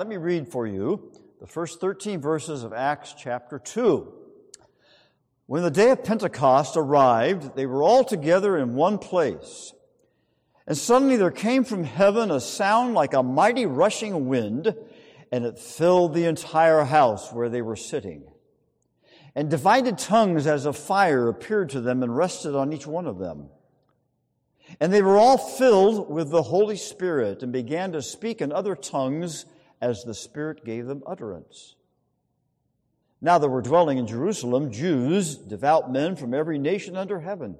let me read for you the first 13 verses of Acts chapter 2. When the day of Pentecost arrived, they were all together in one place. And suddenly there came from heaven a sound like a mighty rushing wind, and it filled the entire house where they were sitting. And divided tongues as of fire appeared to them and rested on each one of them. And they were all filled with the Holy Spirit and began to speak in other tongues as the Spirit gave them utterance. Now there were dwelling in Jerusalem Jews, devout men from every nation under heaven.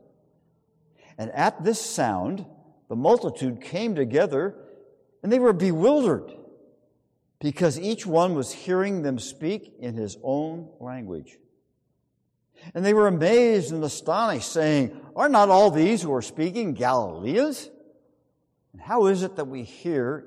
And at this sound, the multitude came together and they were bewildered because each one was hearing them speak in his own language. And they were amazed and astonished, saying, Are not all these who are speaking Galileans? And how is it that we hear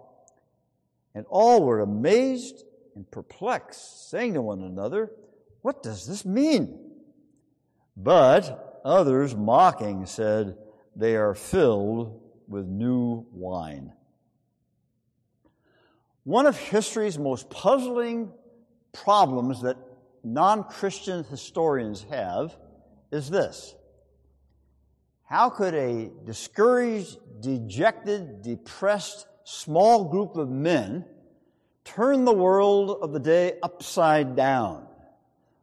And all were amazed and perplexed, saying to one another, What does this mean? But others, mocking, said, They are filled with new wine. One of history's most puzzling problems that non Christian historians have is this How could a discouraged, dejected, depressed, small group of men turn the world of the day upside down.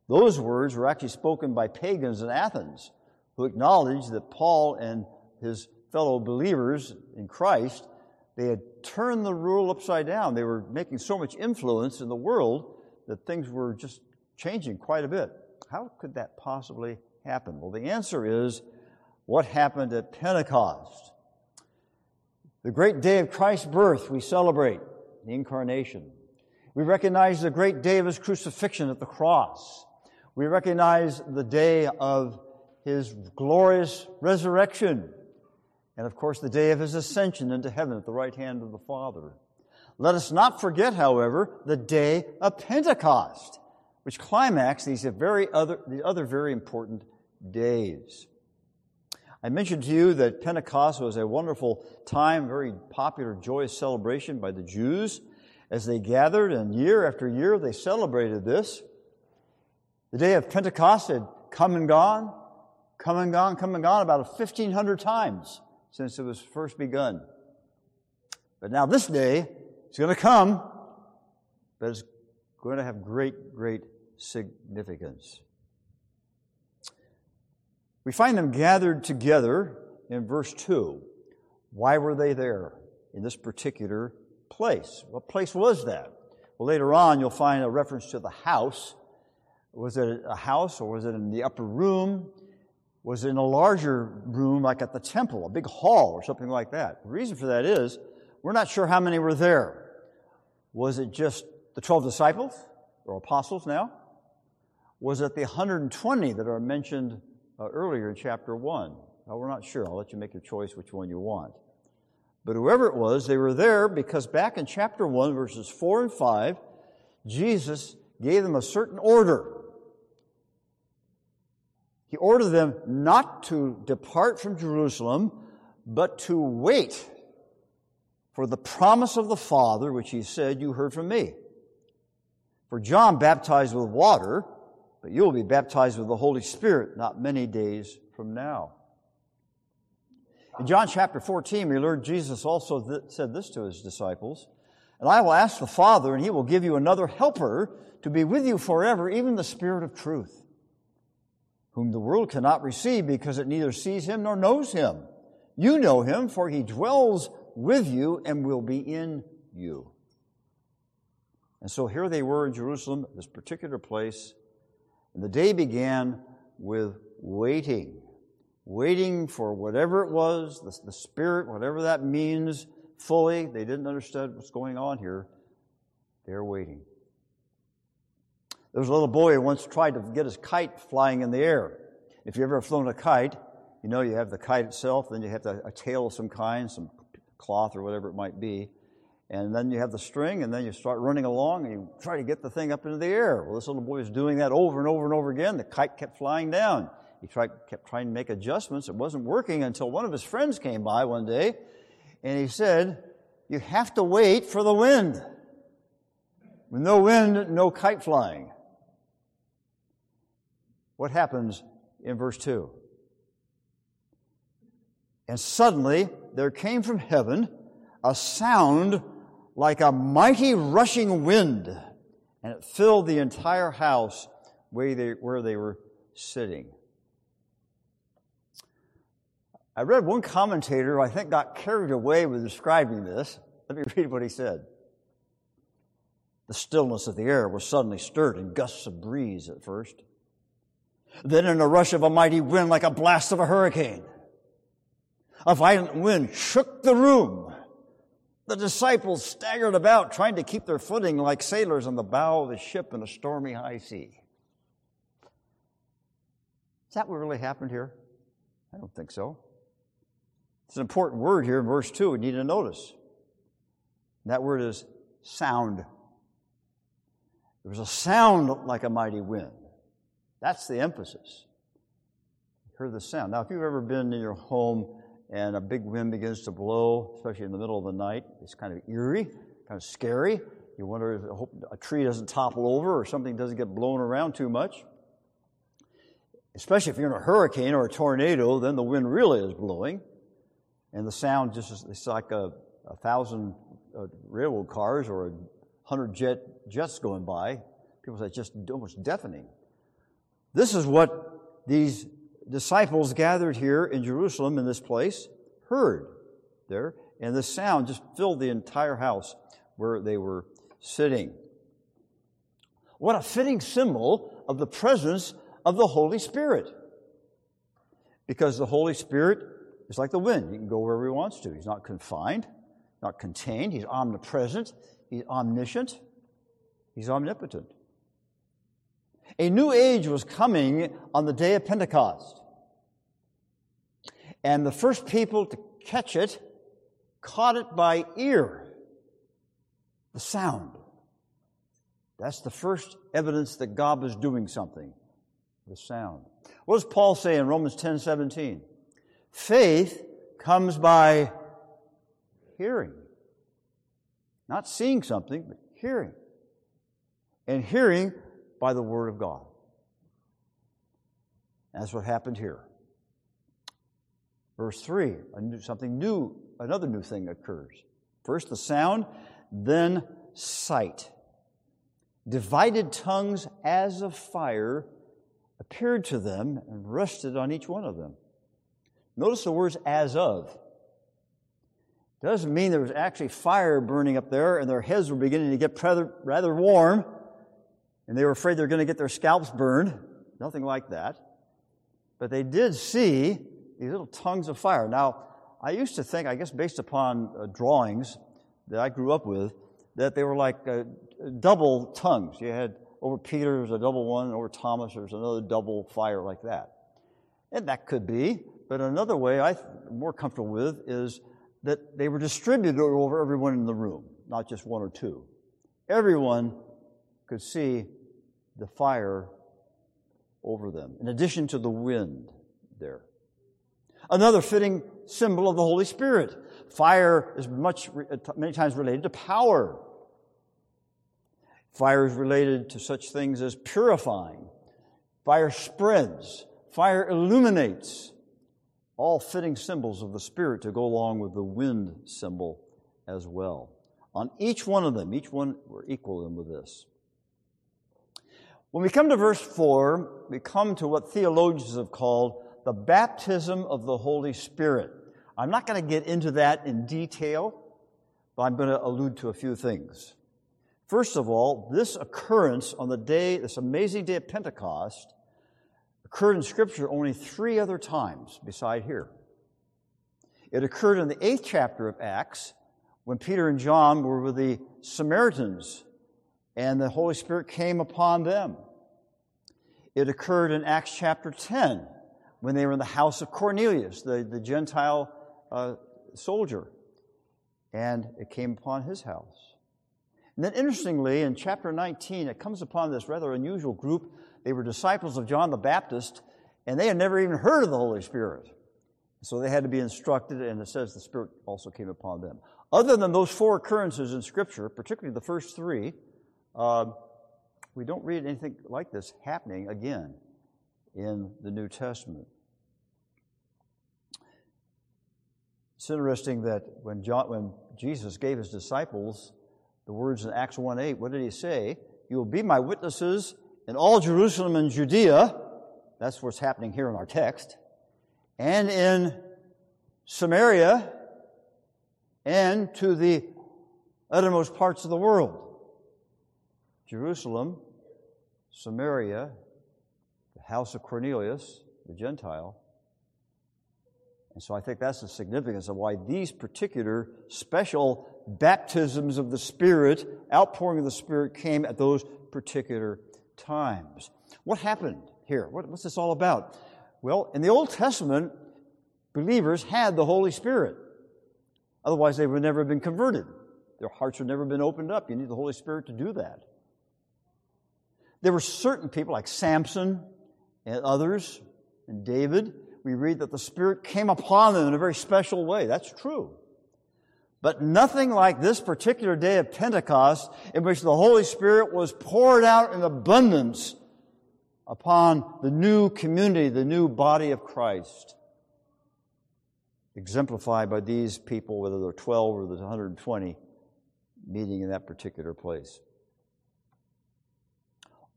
Those words were actually spoken by pagans in Athens who acknowledged that Paul and his fellow believers in Christ, they had turned the rule upside down. They were making so much influence in the world that things were just changing quite a bit. How could that possibly happen? Well, the answer is what happened at Pentecost. The great day of Christ's birth we celebrate the incarnation. We recognize the great day of his crucifixion at the cross. We recognize the day of his glorious resurrection. And of course, the day of his ascension into heaven at the right hand of the Father. Let us not forget, however, the day of Pentecost, which climax these very other, the other very important days. I mentioned to you that Pentecost was a wonderful time, very popular, joyous celebration by the Jews as they gathered, and year after year they celebrated this. The day of Pentecost had come and gone, come and gone, come and gone about 1,500 times since it was first begun. But now this day is going to come, but it's going to have great, great significance. We find them gathered together in verse 2. Why were they there in this particular place? What place was that? Well, later on, you'll find a reference to the house. Was it a house or was it in the upper room? Was it in a larger room like at the temple, a big hall or something like that? The reason for that is we're not sure how many were there. Was it just the 12 disciples or apostles now? Was it the 120 that are mentioned uh, earlier in chapter 1. Well, we're not sure. I'll let you make your choice which one you want. But whoever it was, they were there because back in chapter 1, verses 4 and 5, Jesus gave them a certain order. He ordered them not to depart from Jerusalem, but to wait for the promise of the Father, which he said, You heard from me. For John baptized with water, but you will be baptized with the Holy Spirit not many days from now. In John chapter 14, we learn Jesus also th- said this to his disciples And I will ask the Father, and he will give you another helper to be with you forever, even the Spirit of truth, whom the world cannot receive because it neither sees him nor knows him. You know him, for he dwells with you and will be in you. And so here they were in Jerusalem, this particular place, and the day began with waiting, waiting for whatever it was, the, the Spirit, whatever that means, fully. They didn't understand what's going on here. They're waiting. There was a little boy who once tried to get his kite flying in the air. If you've ever flown a kite, you know you have the kite itself, then you have the, a tail of some kind, some cloth or whatever it might be. And then you have the string, and then you start running along and you try to get the thing up into the air. Well, this little boy was doing that over and over and over again. The kite kept flying down. He tried, kept trying to make adjustments. It wasn't working until one of his friends came by one day and he said, You have to wait for the wind. With no wind, no kite flying. What happens in verse 2? And suddenly there came from heaven a sound like a mighty rushing wind, and it filled the entire house where they, where they were sitting. I read one commentator, who I think, got carried away with describing this. Let me read what he said. The stillness of the air was suddenly stirred in gusts of breeze at first. Then in a rush of a mighty wind like a blast of a hurricane. A violent wind shook the room. The disciples staggered about, trying to keep their footing like sailors on the bow of a ship in a stormy high sea. Is that what really happened here? I don't think so. It's an important word here in verse 2 we need to notice. That word is sound. There was a sound like a mighty wind. That's the emphasis. You heard the sound. Now, if you've ever been in your home and a big wind begins to blow, especially in the middle of the night, it's kind of eerie, kind of scary. You wonder if a tree doesn't topple over or something doesn't get blown around too much. Especially if you're in a hurricane or a tornado, then the wind really is blowing. And the sound just is it's like a, a thousand uh, railroad cars or a hundred jet jets going by. People say it's just almost deafening. This is what these disciples gathered here in Jerusalem in this place heard there, and the sound just filled the entire house where they were sitting. What a fitting symbol of the presence of the Holy Spirit. Because the Holy Spirit is like the wind. He can go wherever he wants to. He's not confined, not contained. He's omnipresent. He's omniscient. He's omnipotent. A new age was coming on the day of Pentecost. And the first people to catch it caught it by ear. The sound. That's the first evidence that God was doing something. The sound. What does Paul say in Romans 10 17? Faith comes by hearing. Not seeing something, but hearing. And hearing by the Word of God. That's what happened here. Verse 3, new, something new, another new thing occurs. First the sound, then sight. Divided tongues as of fire appeared to them and rested on each one of them. Notice the words as of. Doesn't mean there was actually fire burning up there and their heads were beginning to get rather, rather warm and they were afraid they were going to get their scalps burned. Nothing like that. But they did see these little tongues of fire. Now, I used to think, I guess based upon uh, drawings that I grew up with, that they were like uh, double tongues. You had over Peter, was a double one, over Thomas, there was another double fire like that. And that could be, but another way I'm more comfortable with is that they were distributed over everyone in the room, not just one or two. Everyone could see the fire over them, in addition to the wind there. Another fitting symbol of the Holy Spirit. Fire is much, uh, many times related to power. Fire is related to such things as purifying. Fire spreads. Fire illuminates. All fitting symbols of the Spirit to go along with the wind symbol as well. On each one of them, each one, we're equal in with this. When we come to verse 4, we come to what theologians have called the baptism of the Holy Spirit. I'm not going to get into that in detail, but I'm going to allude to a few things. First of all, this occurrence on the day, this amazing day of Pentecost, occurred in Scripture only three other times beside here. It occurred in the eighth chapter of Acts when Peter and John were with the Samaritans and the Holy Spirit came upon them. It occurred in Acts chapter 10 when they were in the house of Cornelius, the, the Gentile uh, soldier, and it came upon his house. And then, interestingly, in chapter 19, it comes upon this rather unusual group. They were disciples of John the Baptist, and they had never even heard of the Holy Spirit. So they had to be instructed, and it says the Spirit also came upon them. Other than those four occurrences in Scripture, particularly the first three, uh, we don't read anything like this happening again in the New Testament. It's interesting that when, John, when Jesus gave his disciples the words in Acts 1 8, what did he say? You will be my witnesses in all Jerusalem and Judea. That's what's happening here in our text. And in Samaria and to the uttermost parts of the world. Jerusalem, Samaria, the house of Cornelius, the Gentile. And so I think that's the significance of why these particular special baptisms of the Spirit, outpouring of the Spirit came at those particular times. What happened here? what's this all about? Well, in the Old Testament, believers had the Holy Spirit. Otherwise, they would never have been converted. Their hearts would never have been opened up. You need the Holy Spirit to do that. There were certain people like Samson and others, and David. We read that the Spirit came upon them in a very special way. That's true. But nothing like this particular day of Pentecost in which the Holy Spirit was poured out in abundance upon the new community, the new body of Christ. Exemplified by these people, whether they're 12 or the 120 meeting in that particular place.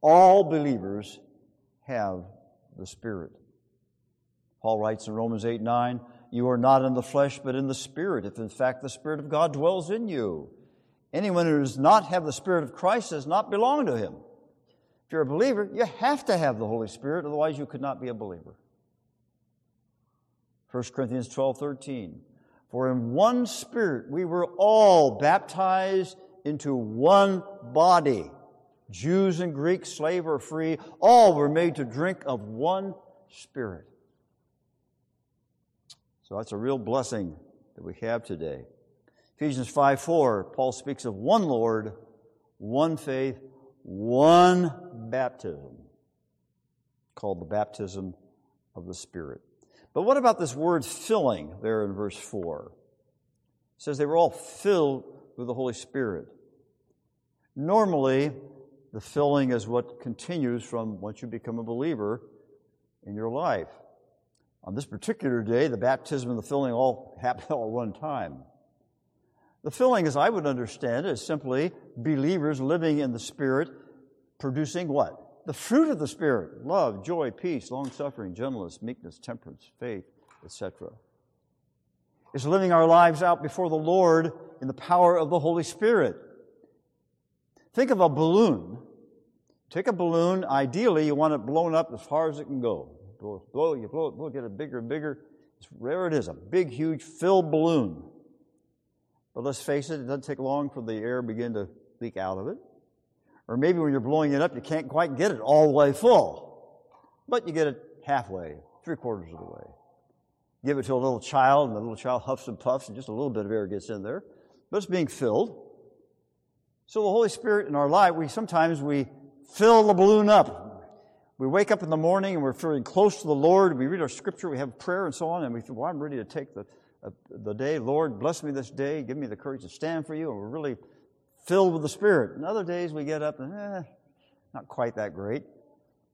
All believers have the Spirit. Paul writes in Romans 8 9, You are not in the flesh, but in the Spirit, if in fact the Spirit of God dwells in you. Anyone who does not have the Spirit of Christ does not belong to him. If you're a believer, you have to have the Holy Spirit, otherwise, you could not be a believer. 1 Corinthians 12 13. For in one Spirit we were all baptized into one body Jews and Greeks, slave or free, all were made to drink of one Spirit. So that's a real blessing that we have today. Ephesians 5 4, Paul speaks of one Lord, one faith, one baptism, called the baptism of the Spirit. But what about this word filling there in verse 4? It says they were all filled with the Holy Spirit. Normally, the filling is what continues from once you become a believer in your life. On this particular day, the baptism and the filling all happen all at one time. The filling, as I would understand it, is simply believers living in the Spirit, producing what? The fruit of the Spirit love, joy, peace, long suffering, gentleness, meekness, temperance, faith, etc. It's living our lives out before the Lord in the power of the Holy Spirit. Think of a balloon. Take a balloon. Ideally, you want it blown up as far as it can go. Blow, blow you blow it, blow, it, get it bigger and bigger. It's, there it is, a big, huge filled balloon. But let's face it, it doesn't take long for the air begin to leak out of it. Or maybe when you're blowing it up, you can't quite get it all the way full. But you get it halfway, three quarters of the way. Give it to a little child, and the little child huffs and puffs, and just a little bit of air gets in there. But it's being filled. So the Holy Spirit in our life, we sometimes we fill the balloon up. We wake up in the morning and we're feeling close to the Lord. We read our scripture, we have prayer and so on, and we feel, well, I'm ready to take the, uh, the day. Lord, bless me this day. Give me the courage to stand for you. And we're really filled with the Spirit. And other days we get up and, eh, not quite that great.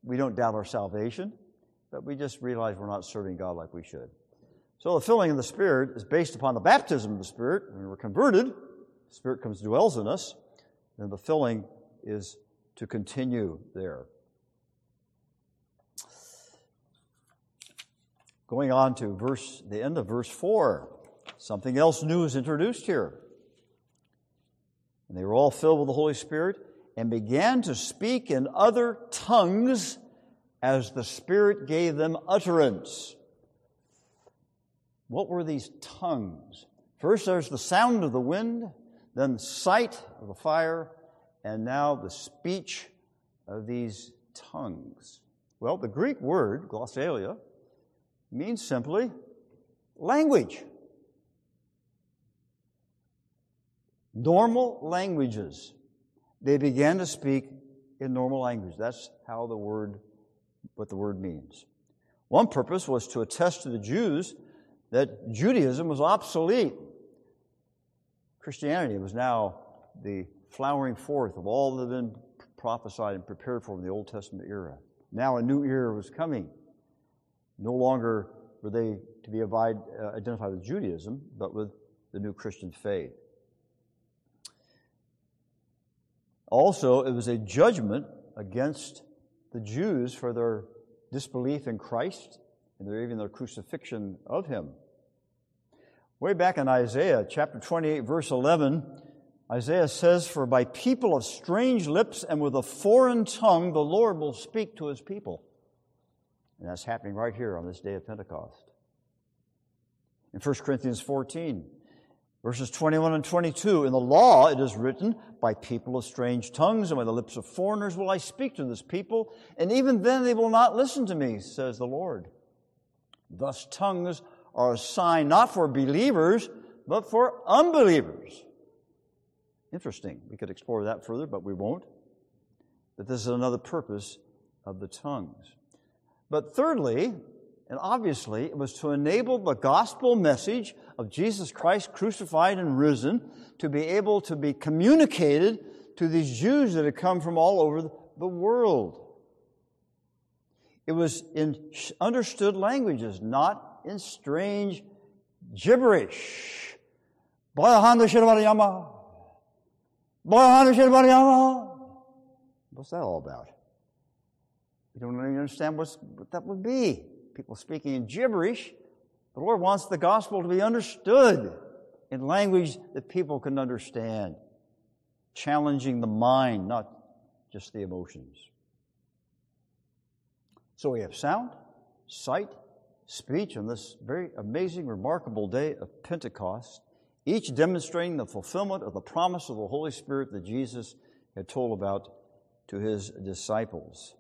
We don't doubt our salvation, but we just realize we're not serving God like we should. So the filling of the Spirit is based upon the baptism of the Spirit. When we're converted, the Spirit comes and dwells in us then the filling is to continue there. Going on to verse, the end of verse 4, something else new is introduced here. And they were all filled with the Holy Spirit and began to speak in other tongues as the Spirit gave them utterance. What were these tongues? First, there's the sound of the wind then the sight of the fire, and now the speech of these tongues. Well, the Greek word, glossolalia, means simply language. Normal languages. They began to speak in normal language. That's how the word, what the word means. One purpose was to attest to the Jews that Judaism was obsolete. Christianity was now the flowering forth of all that had been prophesied and prepared for in the Old Testament era. Now a new era was coming. No longer were they to be uh, identified with Judaism, but with the new Christian faith. Also, it was a judgment against the Jews for their disbelief in Christ and their, even their crucifixion of him. Way back in Isaiah chapter 28, verse 11, Isaiah says, For by people of strange lips and with a foreign tongue, the Lord will speak to his people. And that's happening right here on this day of Pentecost. In 1 Corinthians 14, verses 21 and 22, in the law it is written, By people of strange tongues and by the lips of foreigners will I speak to this people, and even then they will not listen to me, says the Lord. Thus, tongues are a sign not for believers, but for unbelievers. Interesting. We could explore that further, but we won't. But this is another purpose of the tongues. But thirdly, and obviously, it was to enable the gospel message of Jesus Christ crucified and risen to be able to be communicated to these Jews that had come from all over the world. It was in understood languages, not in strange gibberish. What's that all about? You don't even understand what that would be. People speaking in gibberish. The Lord wants the gospel to be understood in language that people can understand, challenging the mind, not just the emotions. So we have sound, sight, speech on this very amazing, remarkable day of Pentecost each demonstrating the fulfillment of the promise of the Holy Spirit that Jesus had told about to his disciples.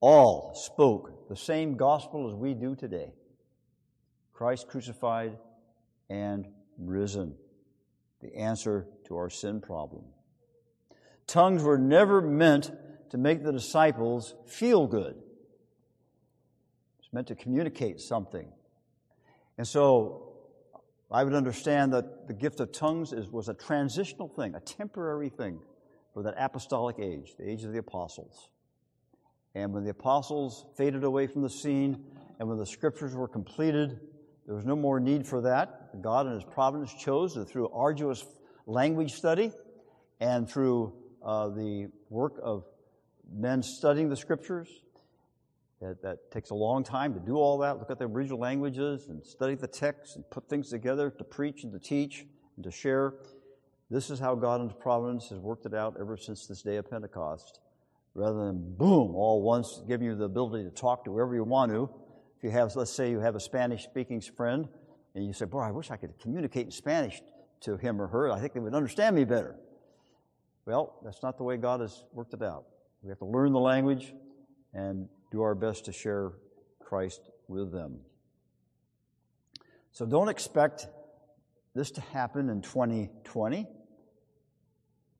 All spoke the same gospel as we do today Christ crucified and risen, the answer to our sin problem. Tongues were never meant to make the disciples feel good. It's meant to communicate something. And so I would understand that the gift of tongues is, was a transitional thing, a temporary thing for that apostolic age, the age of the apostles. And when the apostles faded away from the scene and when the scriptures were completed, there was no more need for that. God in His providence chose that through arduous language study and through uh, the work of men studying the scriptures that, that takes a long time to do all that, look at the original languages and study the text and put things together to preach and to teach and to share. This is how God in providence has worked it out ever since this day of Pentecost. Rather than boom, all once, giving you the ability to talk to whoever you want to. If you have, let's say you have a Spanish speaking friend and you say, Boy, I wish I could communicate in Spanish to him or her. I think they would understand me better. Well, that's not the way God has worked it out. We have to learn the language and do our best to share Christ with them. So don't expect this to happen in 2020.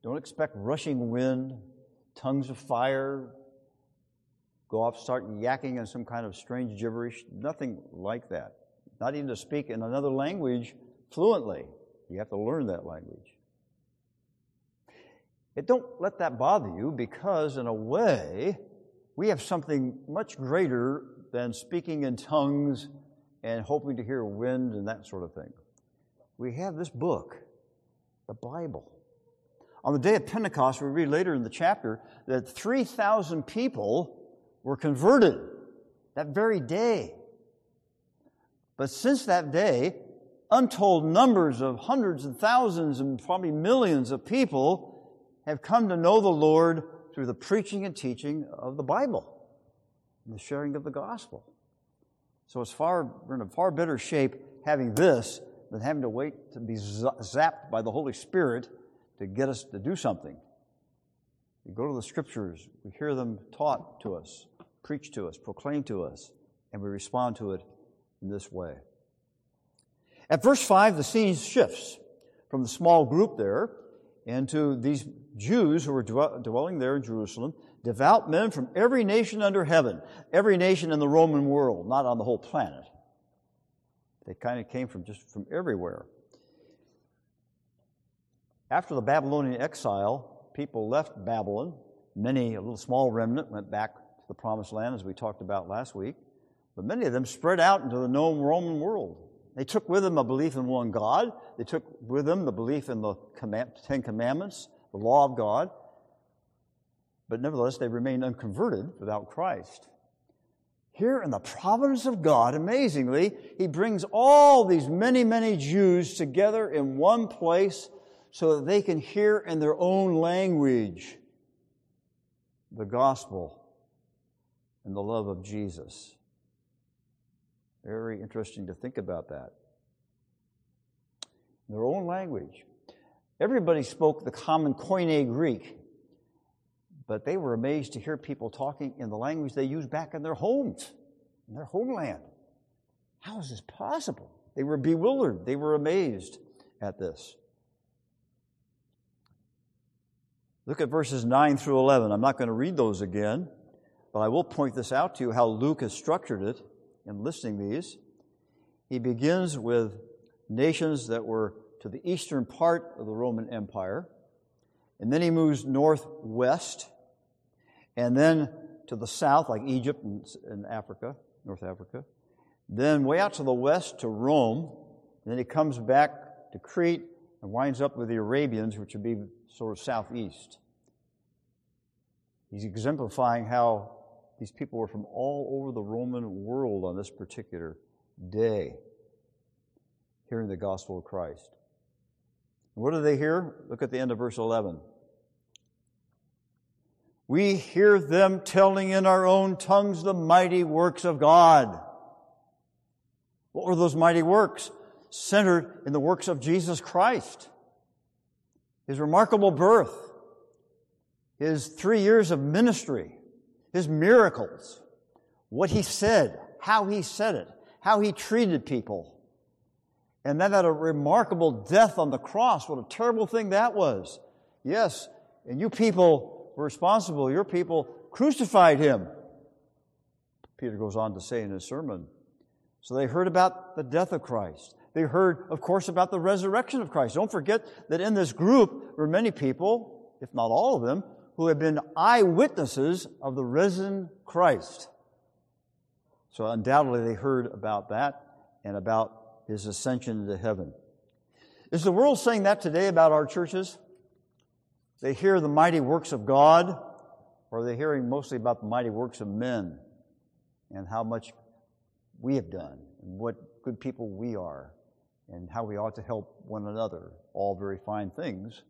Don't expect rushing wind, tongues of fire, go off, start yakking in some kind of strange gibberish. Nothing like that. Not even to speak in another language fluently. You have to learn that language. It don't let that bother you because, in a way, we have something much greater than speaking in tongues and hoping to hear wind and that sort of thing. We have this book, the Bible. On the day of Pentecost, we read later in the chapter that 3,000 people were converted that very day. But since that day, untold numbers of hundreds and thousands and probably millions of people have come to know the Lord through the preaching and teaching of the Bible and the sharing of the gospel. So it's far, we're in a far better shape having this than having to wait to be zapped by the Holy Spirit to get us to do something. We go to the scriptures, we hear them taught to us, preached to us, proclaimed to us, and we respond to it in this way. At verse 5, the scene shifts from the small group there into these Jews who were dwelling there in Jerusalem, devout men from every nation under heaven, every nation in the Roman world, not on the whole planet. They kind of came from just from everywhere. After the Babylonian exile, people left Babylon. Many, a little small remnant, went back to the promised land, as we talked about last week. But many of them spread out into the known Roman world. They took with them a belief in one God. They took with them the belief in the Ten Commandments, the law of God. But nevertheless, they remained unconverted without Christ. Here in the providence of God, amazingly, He brings all these many, many Jews together in one place so that they can hear in their own language the gospel and the love of Jesus. Very interesting to think about that. In their own language. Everybody spoke the common Koine Greek, but they were amazed to hear people talking in the language they used back in their homes, in their homeland. How is this possible? They were bewildered. They were amazed at this. Look at verses 9 through 11. I'm not going to read those again, but I will point this out to you how Luke has structured it in listing these. He begins with nations that were to the eastern part of the Roman Empire, and then he moves northwest, and then to the south, like Egypt and, and Africa, North Africa, then way out to the west to Rome, and then he comes back to Crete and winds up with the Arabians, which would be sort of southeast. He's exemplifying how these people were from all over the Roman world on this particular day, hearing the gospel of Christ. What do they hear? Look at the end of verse 11. We hear them telling in our own tongues the mighty works of God. What were those mighty works? Centered in the works of Jesus Christ his remarkable birth, his three years of ministry, his miracles, what he said, how he said it, how he treated people. And then that a remarkable death on the cross. What a terrible thing that was. Yes, and you people were responsible. Your people crucified him. Peter goes on to say in his sermon. So they heard about the death of Christ. They heard, of course, about the resurrection of Christ. Don't forget that in this group were many people, if not all of them, who have been eyewitnesses of the risen Christ. So undoubtedly they heard about that and about his ascension into heaven. Is the world saying that today about our churches? They hear the mighty works of God, or are they hearing mostly about the mighty works of men and how much we have done and what good people we are? and how we ought to help one another. All very fine things,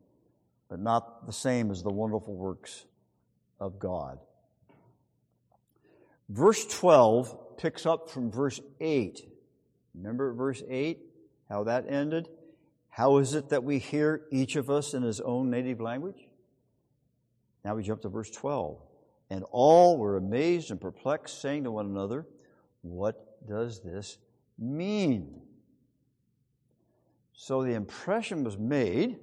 but not the same as the wonderful works of God. Verse 12 picks up from verse 8. Remember verse 8, how that ended? How is it that we hear each of us in his own native language? Now we jump to verse 12. And all were amazed and perplexed, saying to one another, What does this mean? So the impression was made,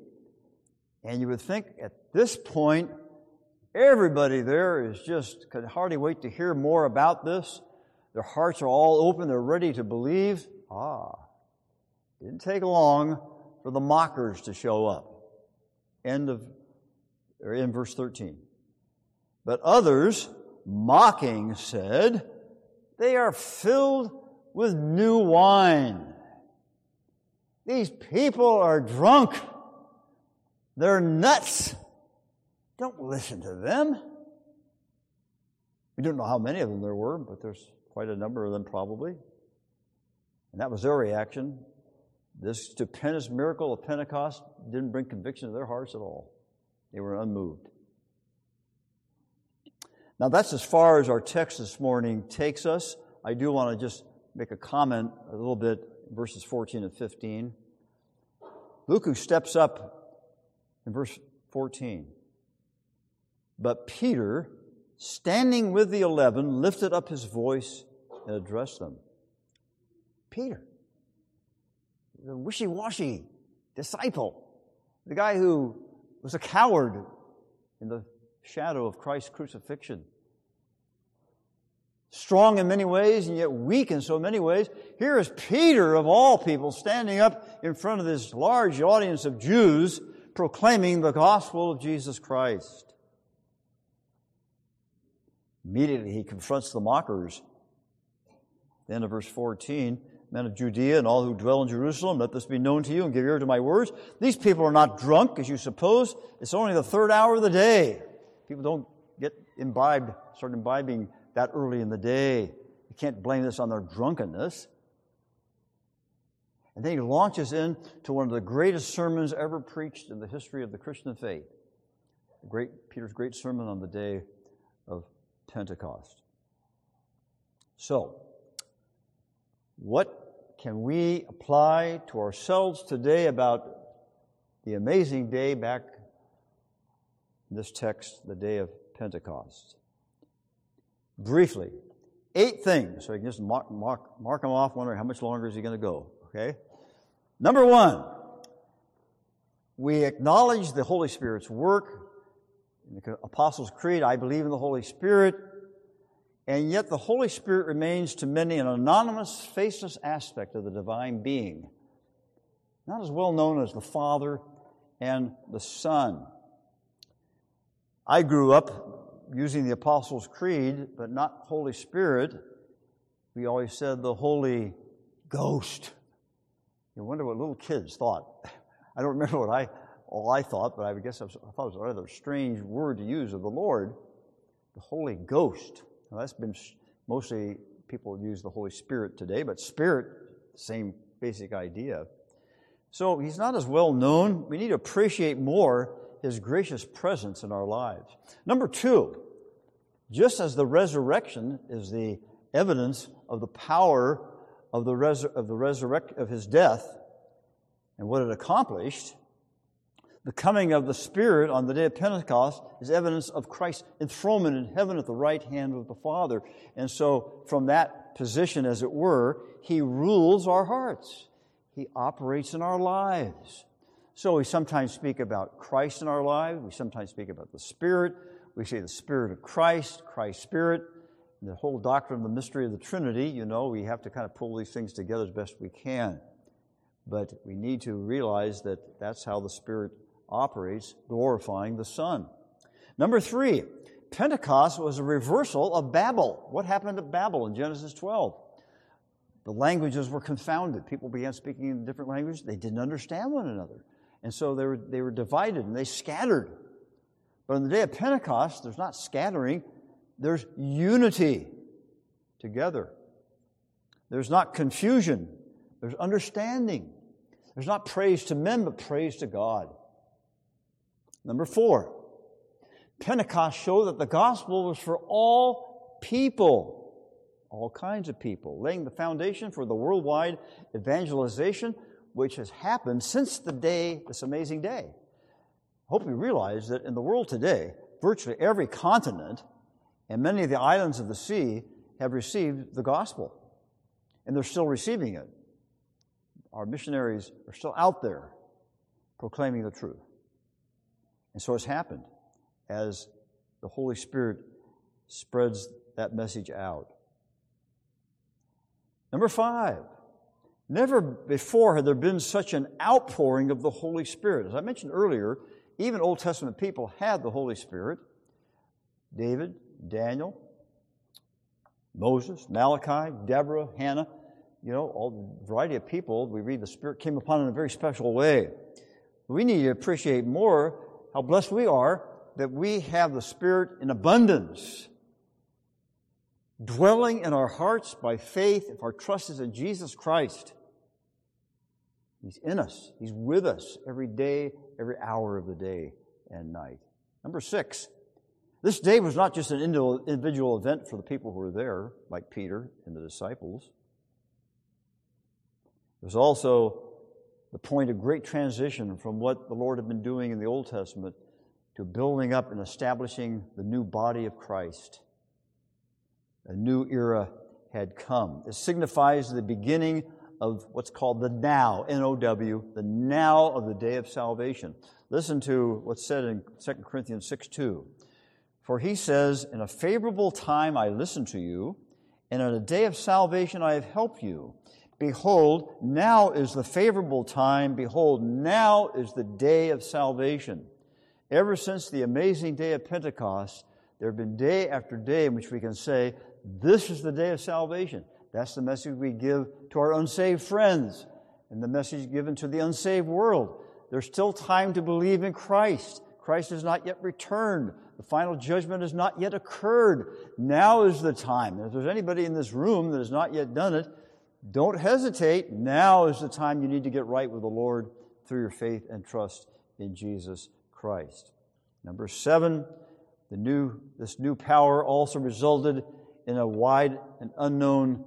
and you would think at this point, everybody there is just could hardly wait to hear more about this. Their hearts are all open, they're ready to believe. Ah, didn't take long for the mockers to show up. End of, or in verse 13. But others, mocking, said, They are filled with new wine. These people are drunk. They're nuts. Don't listen to them. We don't know how many of them there were, but there's quite a number of them probably. And that was their reaction. This stupendous miracle of Pentecost didn't bring conviction to their hearts at all. They were unmoved. Now, that's as far as our text this morning takes us. I do want to just make a comment a little bit verses 14 and 15. Luke, who steps up in verse 14, But Peter, standing with the eleven, lifted up his voice and addressed them. Peter, the wishy washy disciple, the guy who was a coward in the shadow of Christ's crucifixion. Strong in many ways and yet weak in so many ways. Here is Peter, of all people, standing up in front of this large audience of Jews proclaiming the gospel of Jesus Christ. Immediately he confronts the mockers. The end of verse 14 Men of Judea and all who dwell in Jerusalem, let this be known to you and give ear to my words. These people are not drunk, as you suppose. It's only the third hour of the day. People don't get imbibed, start imbibing that early in the day. You can't blame this on their drunkenness. And then he launches into one of the greatest sermons ever preached in the history of the Christian faith. Great, Peter's great sermon on the day of Pentecost. So, what can we apply to ourselves today about the amazing day back in this text, the day of Pentecost? Briefly, eight things. So you can just mark, mark, mark them off, wondering how much longer is he going to go. Okay? Number one, we acknowledge the Holy Spirit's work. In the Apostles' Creed, I believe in the Holy Spirit. And yet the Holy Spirit remains to many an anonymous, faceless aspect of the divine being. Not as well known as the Father and the Son. I grew up using the Apostles' Creed, but not Holy Spirit. We always said the Holy Ghost. You wonder what little kids thought. I don't remember what I all I thought, but I guess I, was, I thought it was a rather strange word to use of the Lord, the Holy Ghost. Now that's been mostly people use the Holy Spirit today, but Spirit, same basic idea. So he's not as well known. We need to appreciate more his gracious presence in our lives. Number two, just as the resurrection is the evidence of the power of the, resur- of the resurrect of his death and what it accomplished, the coming of the Spirit on the day of Pentecost is evidence of Christ's enthronement in heaven at the right hand of the Father. And so, from that position, as it were, He rules our hearts. He operates in our lives. So, we sometimes speak about Christ in our lives. We sometimes speak about the Spirit. We say the Spirit of Christ, Christ's Spirit. The whole doctrine of the mystery of the Trinity, you know, we have to kind of pull these things together as best we can. But we need to realize that that's how the Spirit operates, glorifying the Son. Number three, Pentecost was a reversal of Babel. What happened at Babel in Genesis 12? The languages were confounded. People began speaking in different languages. They didn't understand one another. And so they were, they were divided and they scattered. But on the day of Pentecost, there's not scattering, there's unity together. There's not confusion, there's understanding. There's not praise to men, but praise to God. Number four, Pentecost showed that the gospel was for all people, all kinds of people, laying the foundation for the worldwide evangelization which has happened since the day, this amazing day. I hope you realize that in the world today, virtually every continent and many of the islands of the sea have received the gospel, and they're still receiving it. Our missionaries are still out there proclaiming the truth. And so it's happened as the Holy Spirit spreads that message out. Number five, never before had there been such an outpouring of the Holy Spirit. As I mentioned earlier, even Old Testament people had the Holy Spirit. David, Daniel, Moses, Malachi, Deborah, Hannah, you know, all variety of people, we read the Spirit came upon in a very special way. We need to appreciate more how blessed we are that we have the Spirit in abundance, dwelling in our hearts by faith if our trust is in Jesus Christ. He's in us, He's with us every day, every hour of the day and night. Number six, this day was not just an individual event for the people who were there, like Peter and the disciples. It was also the point of great transition from what the Lord had been doing in the Old Testament to building up and establishing the new body of Christ. A new era had come. It signifies the beginning of what's called the now, N O W, the now of the day of salvation. Listen to what's said in 2 Corinthians 6 2. For he says, In a favorable time I listened to you, and in a day of salvation I have helped you. Behold, now is the favorable time. Behold, now is the day of salvation. Ever since the amazing day of Pentecost, there have been day after day in which we can say, This is the day of salvation. That's the message we give to our unsaved friends and the message given to the unsaved world. There's still time to believe in Christ. Christ has not yet returned. The final judgment has not yet occurred. Now is the time. If there's anybody in this room that has not yet done it, don't hesitate. Now is the time you need to get right with the Lord through your faith and trust in Jesus Christ. Number seven, the new, this new power also resulted in a wide and unknown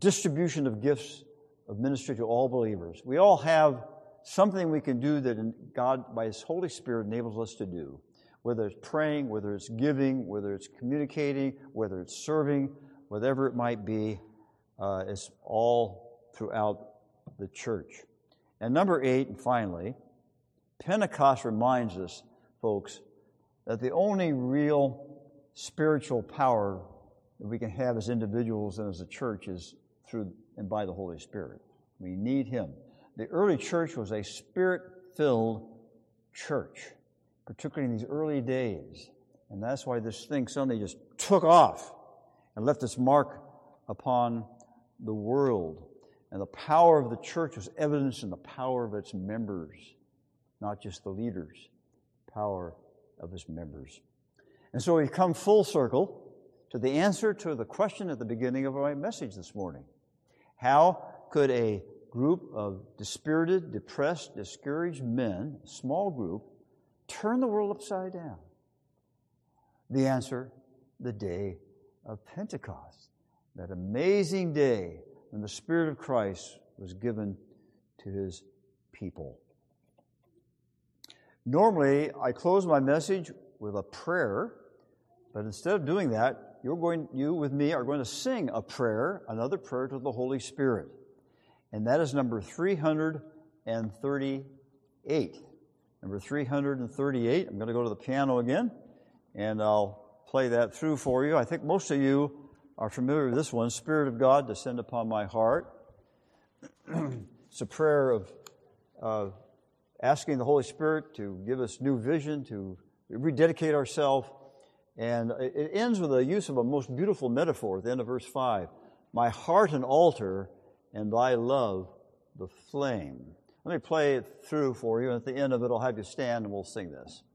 distribution of gifts of ministry to all believers. We all have something we can do that God, by His Holy Spirit, enables us to do. Whether it's praying, whether it's giving, whether it's communicating, whether it's serving, whatever it might be, uh, it's all throughout the church. And number eight, and finally, Pentecost reminds us, folks, that the only real spiritual power that we can have as individuals and as a church is through and by the Holy Spirit. We need Him. The early church was a spirit filled church, particularly in these early days. And that's why this thing suddenly just took off and left its mark upon the world. And the power of the church was evidenced in the power of its members, not just the leaders, power of its members. And so we've come full circle to the answer to the question at the beginning of my message this morning. How could a group of dispirited, depressed, discouraged men, a small group, turn the world upside down? The answer, the day of Pentecost. That amazing day when the Spirit of Christ was given to his people. Normally, I close my message with a prayer, but instead of doing that, you're going, you with me are going to sing a prayer, another prayer to the Holy Spirit. And that is number 338. Number 338. I'm going to go to the piano again, and I'll play that through for you. I think most of you are familiar with this one Spirit of God, descend upon my heart. it's a prayer of uh, asking the Holy Spirit to give us new vision, to rededicate ourselves. And it ends with the use of a most beautiful metaphor at the end of verse 5 My heart an altar, and thy love the flame. Let me play it through for you, and at the end of it, I'll have you stand and we'll sing this.